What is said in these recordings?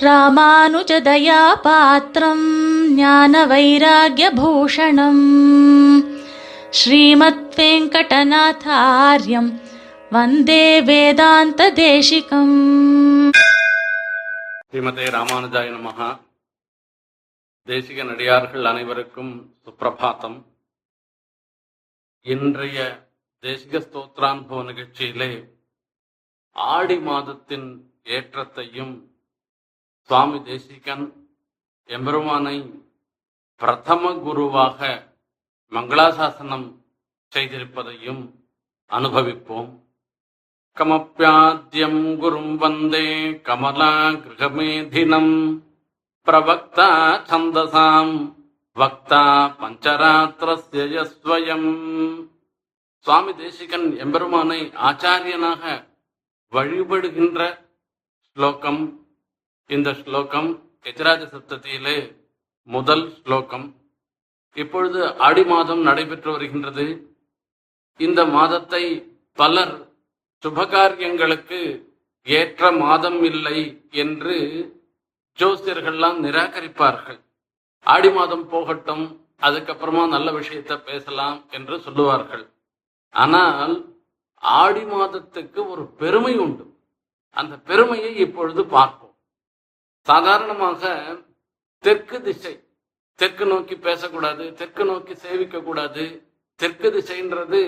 ராமானுஜதயாபாத்திரம் ஞான வைராகியபூஷணம் ஸ்ரீமத் வெங்கடநாதாரியம் வந்தே வேதாந்த தேசிகம் ஸ்ரீமதே ராமானுஜாய நமகா தேசிக நடிகார்கள் அனைவருக்கும் சுப்பிரபாத்தம். இன்றைய தேசிக ஸ்தோத்ரானுபவ நிகழ்ச்சியிலே ஆடி மாதத்தின் ஏற்றத்தையும் சுவாமி தேசிகன் எம்பெருமானை பிரதம குருவாக மங்களாசாசனம் செய்திருப்பதையும் அனுபவிப்போம். கமப்பியாத்தியம் குரும் வந்தே கமலா கிரகமேதினம் பிரவக்தா சந்தசாம் வக்தா பஞ்சராத்திரஸ்ய யஸ்வயம் சுவாமி தேசிகன் எம்பெருமானை ஆச்சாரியனாக வழிபடுகின்ற ஸ்லோகம் இந்த ஸ்லோகம் எஜராஜ சப்தத்திலே முதல் ஸ்லோகம். இப்பொழுது ஆடி மாதம் நடைபெற்று வருகின்றது. இந்த மாதத்தை பலர் சுபகாரியங்களுக்கு ஏற்ற மாதம் இல்லை என்று ஜோசியர்கள்லாம் நிராகரிப்பார்கள். ஆடி மாதம் போகட்டும் அதுக்கப்புறமா நல்ல விஷயத்த பேசலாம் என்று சொல்லுவார்கள். ஆனால் ஆடி மாதத்துக்கு ஒரு பெருமை உண்டு. அந்த பெருமையை இப்பொழுது பார்ப்போம். சாதாரணமாக தெற்கு திசை தெற்கு நோக்கி பேசக்கூடாது தெற்கு நோக்கி சேவிக்க கூடாது தெற்கு திசைன்றது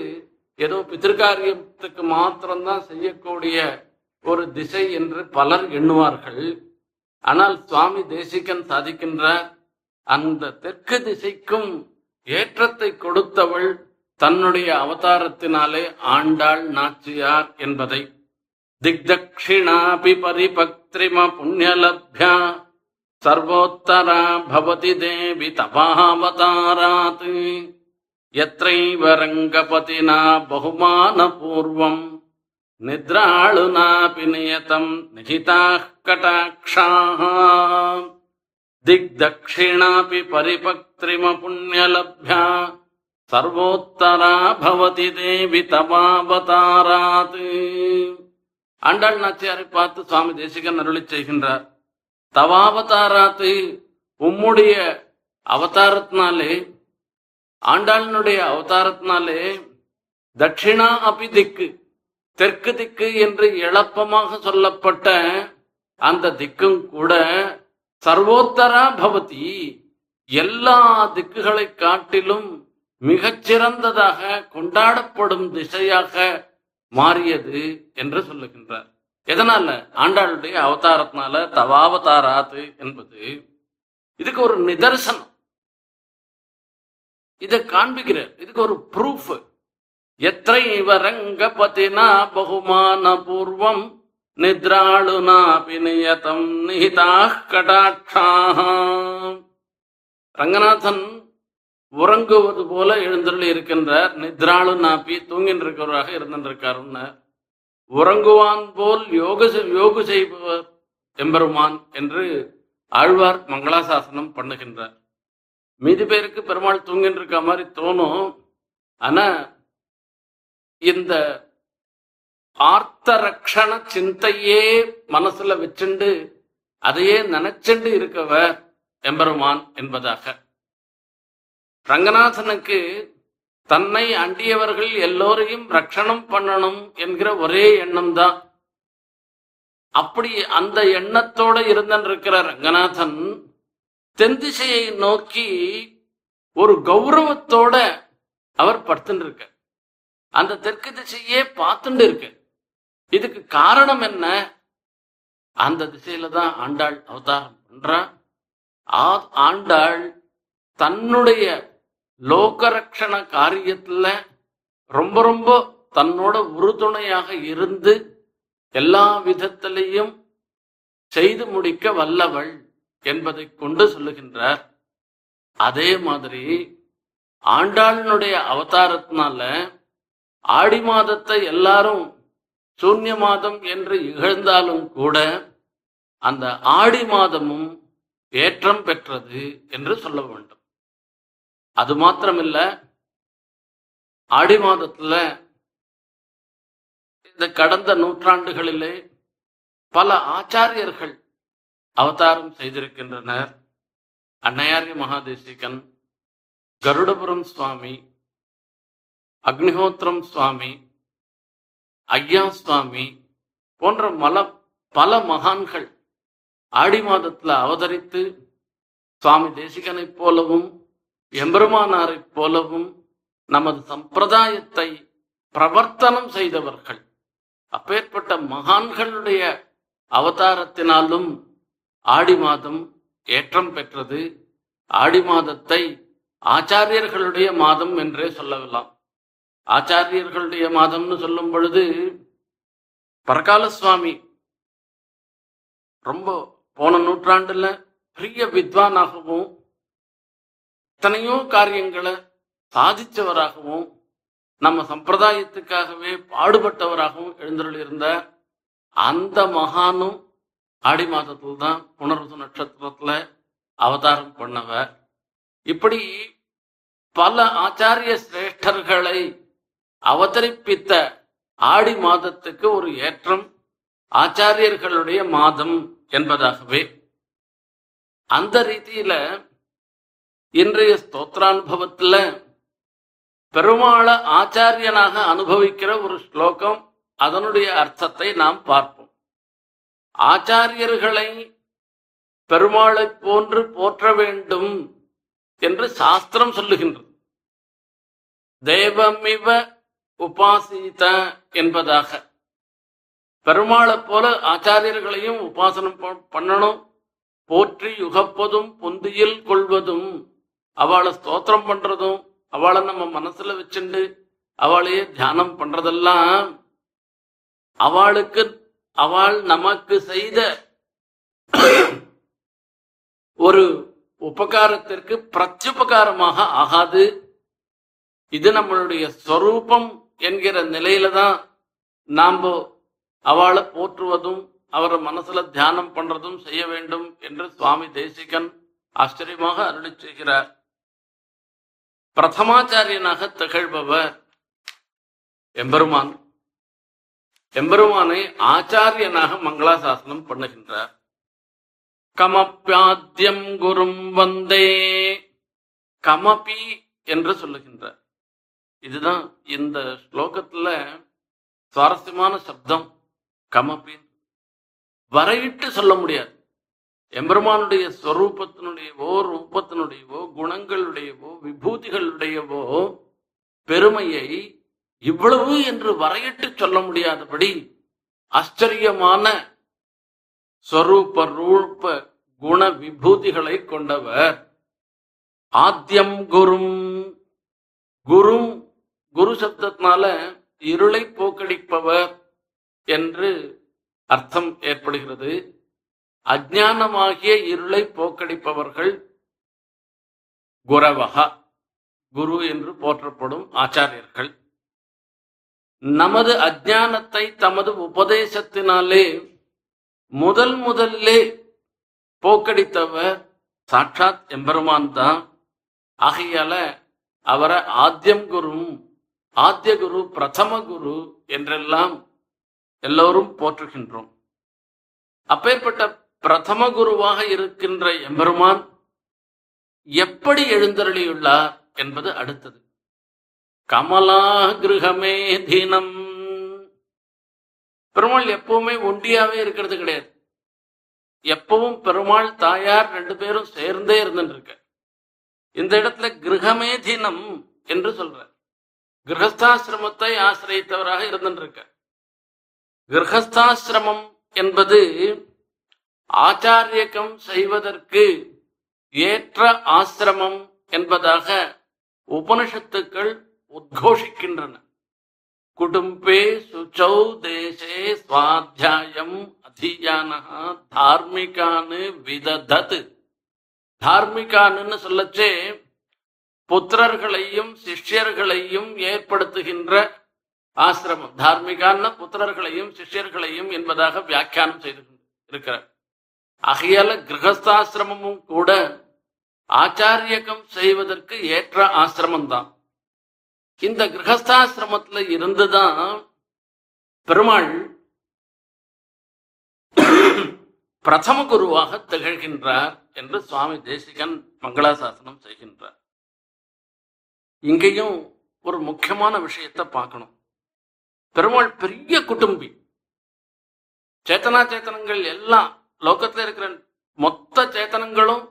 ஏதோ பித்திருக்காரியத்துக்கு மாத்திரம்தான் செய்யக்கூடிய ஒரு திசை என்று பலர் எண்ணுவார்கள். ஆனால் சுவாமி தேசிகன் சாதிக்கின்றார் அந்த தெற்கு திசைக்கும் ஏற்றத்தை கொடுத்தவள் தன்னுடைய அவதாரத்தினாலே ஆண்டாள் நாச்சியார் என்பதை दिग्दक्षिणापि परिपक्त्रिमपुण्यलभ्या सर्वोत्तरा भवति देवि तपावतारात् यत्रैव रङ्गपतिना बहुमानपूर्वम् निद्राळुनापि नियतम् निहिताः कटाक्षाः। दिग्दक्षिणापि परिपक्त्रिमपुण्यलभ्य सर्वोत्तरा भवति देवि तपावतारात् ஆண்டாள் நாச்சியாரை பார்த்து சுவாமி தேசிகன் அருளிச் செய்கின்றார். தவாவதாராத்து உம்முடைய அவதாரத்தினாலே ஆண்டாளினுடைய அவதாரத்தினாலே தட்சிணா அபி திக்கு தெற்கு திக்கு என்று எளப்பமாக சொல்லப்பட்ட அந்த திக்கும் கூட சர்வோத்தரா பவதி. எல்லா திக்குகளை காட்டிலும் மிகச்சிறந்ததாக கொண்டாடப்படும் திசையாக மாறியது என்று சொல்லுகின்றார். எதனால? ஆண்டாளுடைய அவதாரத்தினால தவாவதாராத்து என்பது இதுக்கு ஒரு நிதர்சனம். இதை காண்பிக்கிறார். இதுக்கு ஒரு ப்ரூஃப் எத்தைவ ரங்கபதினா பகுமான பூர்வம் நித்ராளுனா பிணியதம் நிஹிதா கடாட்சா ரங்கநாதன் உறங்குவது போல எழுந்தருள் இருக்கின்றார் நித்ராளு நாப்பி தூங்கின்னு இருக்கிறவராக இருந்திருக்காருன்னு உறங்குவான் போல் யோக செய்- யோகு செய்பவர் எம்பெருமான் என்று ஆழ்வார் மங்களாசாசனம் பண்ணுகின்றார். மீதி பேருக்கு பெருமாள் தூங்கின்னு இருக்க மாதிரி தோணும். ஆனா இந்த ஆர்த்த ரக்ஷண சிந்தையே மனசுல வச்சுண்டு அதையே நினைச்சுண்டு இருக்கவர் எம்பெருமான் என்பதாக. ரங்கநாதனுக்கு தன்னை அண்டியவர்கள் எல்லோரையும் ரட்சணம் பண்ணணும் என்கிற ஒரே எண்ணம் தான் அப்படி அந்த எண்ணத்தோட இருந்திருக்கிற ரங்கநாதன் தென் திசையை நோக்கி ஒரு கௌரவத்தோட அவர் படுத்துட்டு இருக்க அந்த தெற்கு திசையே பார்த்துட்டு இருக்க இதுக்கு காரணம் என்ன? அந்த திசையில தான் ஆண்டாள் அவதாரம் பண்றா. ஆ- ஆண்டாள் தன்னுடைய லோகரக்ஷண காரியத்துல ரொம்ப ரொம்ப தன்னோட உறுதுணையாக இருந்து எல்லா விதத்திலையும் செய்து முடிக்க வல்லவள் என்பதை கொண்டு சொல்லுகின்றார். அதே மாதிரி ஆண்டாளினுடைய அவதாரத்தினால ஆடி மாதத்தை எல்லாரும் சூன்ய மாதம் என்று இகழ்ந்தாலும் கூட அந்த ஆடி மாதமும் ஏற்றம் பெற்றது என்று சொல்ல வேண்டும். அது மாத்திரமில்ல ஆடி மாதத்துல இந்த கடந்த நூற்றாண்டுகளிலே பல ஆச்சாரியர்கள் அவதாரம் செய்திருக்கின்றனர். அன்னையாரிய மகாதேசிகன் கருடபுரம் சுவாமி அக்னிஹோத்திரம் சுவாமி ஐயா சுவாமி போன்ற மல பல மகான்கள் ஆடி மாதத்துல அவதரித்து சுவாமி தேசிகனைப் போலவும் எம்பெருமானாரைப் போலவும் நமது சம்பிரதாயத்தை பிரவர்த்தனம் செய்தவர்கள். அப்பேற்பட்ட மகான்களுடைய அவதாரத்தினாலும் ஆடி மாதம் ஏற்றம் பெற்றது. ஆடி மாதத்தை ஆச்சாரியர்களுடைய மாதம் என்றே சொல்லலாம். ஆச்சாரியர்களுடைய மாதம்னு சொல்லும் பொழுது பரகால சுவாமி ரொம்ப போன நூற்றாண்டுல பெரிய வித்வானாகவும் எத்தனையோ காரியங்களை சாதிச்சவராகவும் நம்ம சம்பிரதாயத்துக்காகவே பாடுபட்டவராகவும் எழுந்தருளியிருந்த அந்த மகானும் ஆடி மாதத்துல தான் புனர்வசு நட்சத்திரத்துல அவதாரம் பண்ணவர். இப்படி பல ஆச்சாரிய சிரேஷ்டர்களை அவதரிப்பித்த ஆடி மாதத்துக்கு ஒரு ஏற்றம் ஆச்சாரியர்களுடைய மாதம் என்பதாகவே. அந்த ரீதியில இன்றைய ஸ்தோத்ரானுபவத்துல பெருமாள ஆச்சாரியனாக அனுபவிக்கிற ஒரு ஸ்லோகம் அதனுடைய அர்த்தத்தை நாம் பார்ப்போம். ஆச்சாரியர்களை பெருமாளை போன்று போற்ற வேண்டும் என்று சாஸ்திரம் சொல்லுகின்றது. தேவமிவ உபாசித என்பதாக. பெருமாளை போல ஆச்சாரியர்களையும் உபாசனம் பண்ணணும். போற்றி யுகப்பதும் பொந்தியில் கொள்வதும். அவளை ஸ்தோத்திரம் பண்றதும் அவளை நம்ம மனசுல வச்சுண்டு அவளையே தியானம் பண்றதெல்லாம் அவளுக்கு அவள் நமக்கு செய்த ஒரு உபகாரத்திற்கு பிரத்யுபகாரமாக ஆகாது. இது நம்மளுடைய ஸ்வரூபம் என்கிற நிலையில தான் நாம் அவளை போற்றுவதும் அவரை மனசுல தியானம் பண்றதும் செய்ய வேண்டும் என்று சுவாமி தேசிகன் ஆச்சரியமாக அருளி செய்கிறார். பிரதமாச்சாரியனாக திகழ்பவர் எம்பெருமான். எம்பெருமானை ஆச்சாரியனாக மங்களாசாசனம் பண்ணுகின்றார். கமப்பியாத்தியம் குரும் வந்தே கமபி என்று சொல்லுகின்றார். இதுதான் இந்த ஸ்லோகத்துல சுவாரஸ்யமான சப்தம் கமபி. வரையிட்டு சொல்ல முடியாது. எம்பெருமானுடைய ஸ்வரூபத்தினுடையவோ ரூபத்தினுடையவோ குணங்களுடையவோ விபூதிகளுடையவோ பெருமையை இவ்வளவு என்று வரையிட்டு சொல்ல முடியாதபடி ஆச்சரியமான ஸ்வரூப ரூப குண விபூதிகளை கொண்டவர். ஆத்தியம் குரும் குரும் குரு சப்தத்தினால இருளை போக்கடிப்பவர் என்று அர்த்தம் ஏற்படுகிறது. அஜ்ஞானமாகிய இருளை போக்கடிப்பவர்கள் குரவகா குரு என்று போற்றப்படும் ஆச்சாரியர்கள். நமது அஜ்ஞானத்தை தமது உபதேசத்தினாலே முதல் முதல்லே போக்கடித்தவர் சாட்சாத் எம்பெருமான் தான். ஆகையால அவரை ஆத்தியம் குரும் ஆத்திய குரு பிரதம குரு என்றெல்லாம் எல்லோரும் போற்றுகின்றோம். அப்பேற்பட்ட பிரதம குருவாக இருக்கின்ற எம்பெருமான் எப்படி எழுந்தருளியுள்ளார் என்பது அடுத்தது. கமலா கிருகமே தீனம். பெருமாள் எப்பவுமே ஒண்டியாவே இருக்கிறது கிடையாது. எப்பவும் பெருமாள் தாயார் ரெண்டு பேரும் சேர்ந்தே இருந்துட்டு இந்த இடத்துல கிரகமே தினம் என்று சொல்ற கிரகஸ்தாசிரமத்தை ஆசிரியத்தவராக இருந்துட்டு இருக்க கிரகஸ்தாசிரமம் என்பது ஆச்சாரியக்கம் செய்வதற்கு ஏற்ற ஆசிரமம் என்பதாக உபனிஷத்துக்கள் உத்கோஷிக்கின்றன. குடும்பே சுச்சௌ தேசே சுவாத்தியாயம் அதியானஹ தார்மிகானு விததத். தார்மிகானுன்னு சொல்லச்சே புத்திரர்களையும் சிஷ்யர்களையும் ஏற்படுத்துகின்ற ஆசிரமம். தார்மிகான புத்திரர்களையும் சிஷ்யர்களையும் என்பதாக வியாக்கியானம் செய்து இருக்கிறார். ஆகையால கிரகஸ்தாசிரமமும் கூட ஆச்சாரியகம் செய்வதற்கு ஏற்ற ஆசிரமம் தான் இந்த கிரகஸ்தாசிரமத்துல இருந்துதான் பெருமாள் பிரதம குருவாக திகழ்கின்றார் என்று சுவாமி தேசிகன் மங்களாசாசனம் செய்கின்றார். இங்கேயும் ஒரு முக்கியமான விஷயத்தை பார்க்கணும். பெருமாள் பெரிய குடும்பி. சேத்தனா சேத்தனங்கள் எல்லாம் லோகத்துல இருக்கிற மொத்த சேத்தனங்களும்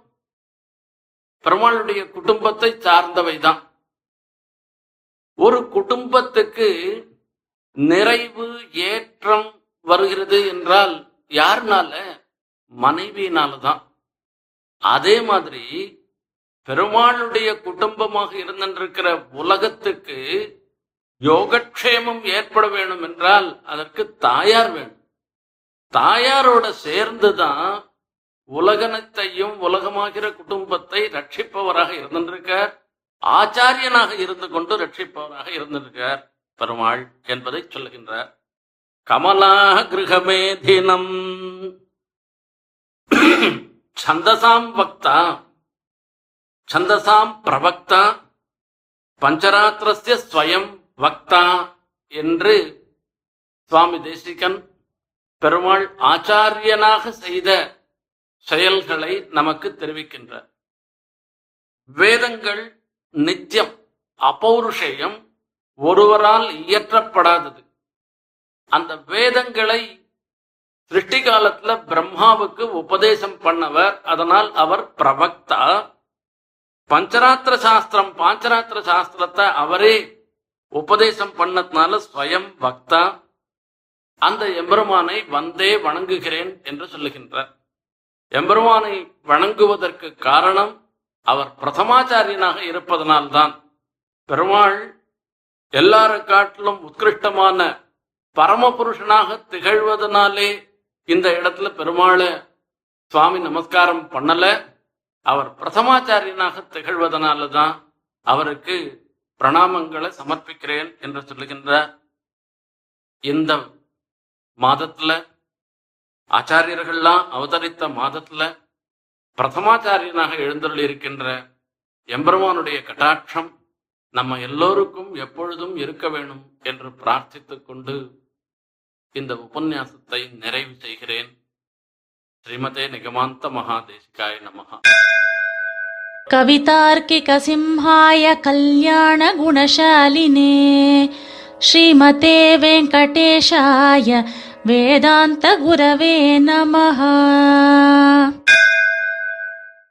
பெருமாளுடைய குடும்பத்தை சார்ந்தவை தான் ஒரு குடும்பத்துக்கு நிறைவு ஏற்றம் வருகிறது என்றால் யாருனால? மனைவியினால தான் அதே மாதிரி பெருமாளுடைய குடும்பமாக இருந்திருக்கிற உலகத்துக்கு யோகக்ஷேமம் ஏற்பட வேண்டும் என்றால் அதற்கு தாயார் வேண்டும் தாயாரோட சேர்ந்துதான் உலகனத்தையும் உலகமாகிற குடும்பத்தை ரட்சிப்பவராக இருந்திருக்கார். ஆச்சாரியனாக இருந்து கொண்டு ரட்சிப்பவராக இருந்திருக்கார். பெருமாள் என்பதை சொல்லுகின்றார். கமலா கிரகமே தினம். சந்தசாம் வக்தா. சந்தசாம் பிரவக்தா. பஞ்சராத்திரஸ்ய ஸ்வயம் வக்தா என்று சுவாமி தேசிகன் பெருமாள் ஆச்சாரியனாக செய்த செயல்களை நமக்கு தெரிவிக்கின்றார். வேதங்கள் நித்தியம் அபௌருஷயம் ஒருவரால் இயற்றப்படாதது. அந்த வேதங்களை சிருஷ்டி காலத்துல பிரம்மாவுக்கு உபதேசம் பண்ணவர் அதனால் அவர் பிரவக்தா. பஞ்சராத்திர சாஸ்திரம் பாஞ்சராத்திர சாஸ்திரத்தை அவரே உபதேசம் பண்ணதுனால ஸ்வயம் பக்தா அந்த எம்பெருமானை வந்தே வணங்குகிறேன் என்று சொல்லுகின்றார். எம்பெருமானை வணங்குவதற்கு காரணம் அவர் பிரதமாச்சாரியனாக இருப்பதனால்தான். பெருமாள் எல்லார காட்டிலும் உத்கிருஷ்டமான பரமபுருஷனாக திகழ்வதனாலே இந்த இடத்துல பெருமாளை சுவாமி நமஸ்காரம் பண்ணல. அவர் பிரதமாச்சாரியனாக திகழ்வதனால தான் அவருக்கு பிரணாமங்களை சமர்ப்பிக்கிறேன் என்று சொல்லுகின்றார். இந்த மாதத்துல ஆச்சாரியர்கள்லாம் அவதரித்த மாதத்துல பிரதமாச்சாரியனாக எழுந்தருளி இருக்கின்ற எம்பெருமானுடைய கட்டாட்சம் நம்ம எல்லோருக்கும் எப்பொழுதும் இருக்க வேணும் என்று பிரார்த்தித்துக் கொண்டு இந்த உபன்யாசத்தை நிறைவு செய்கிறேன் ஸ்ரீமதே நிகமாந்த மகாதேசிகாய நமஹா कवितार्किकसिंहाय कल्याणगुणशालिने श्रीमते वेङ्कटेशाय वेदान्तगुरवे नमः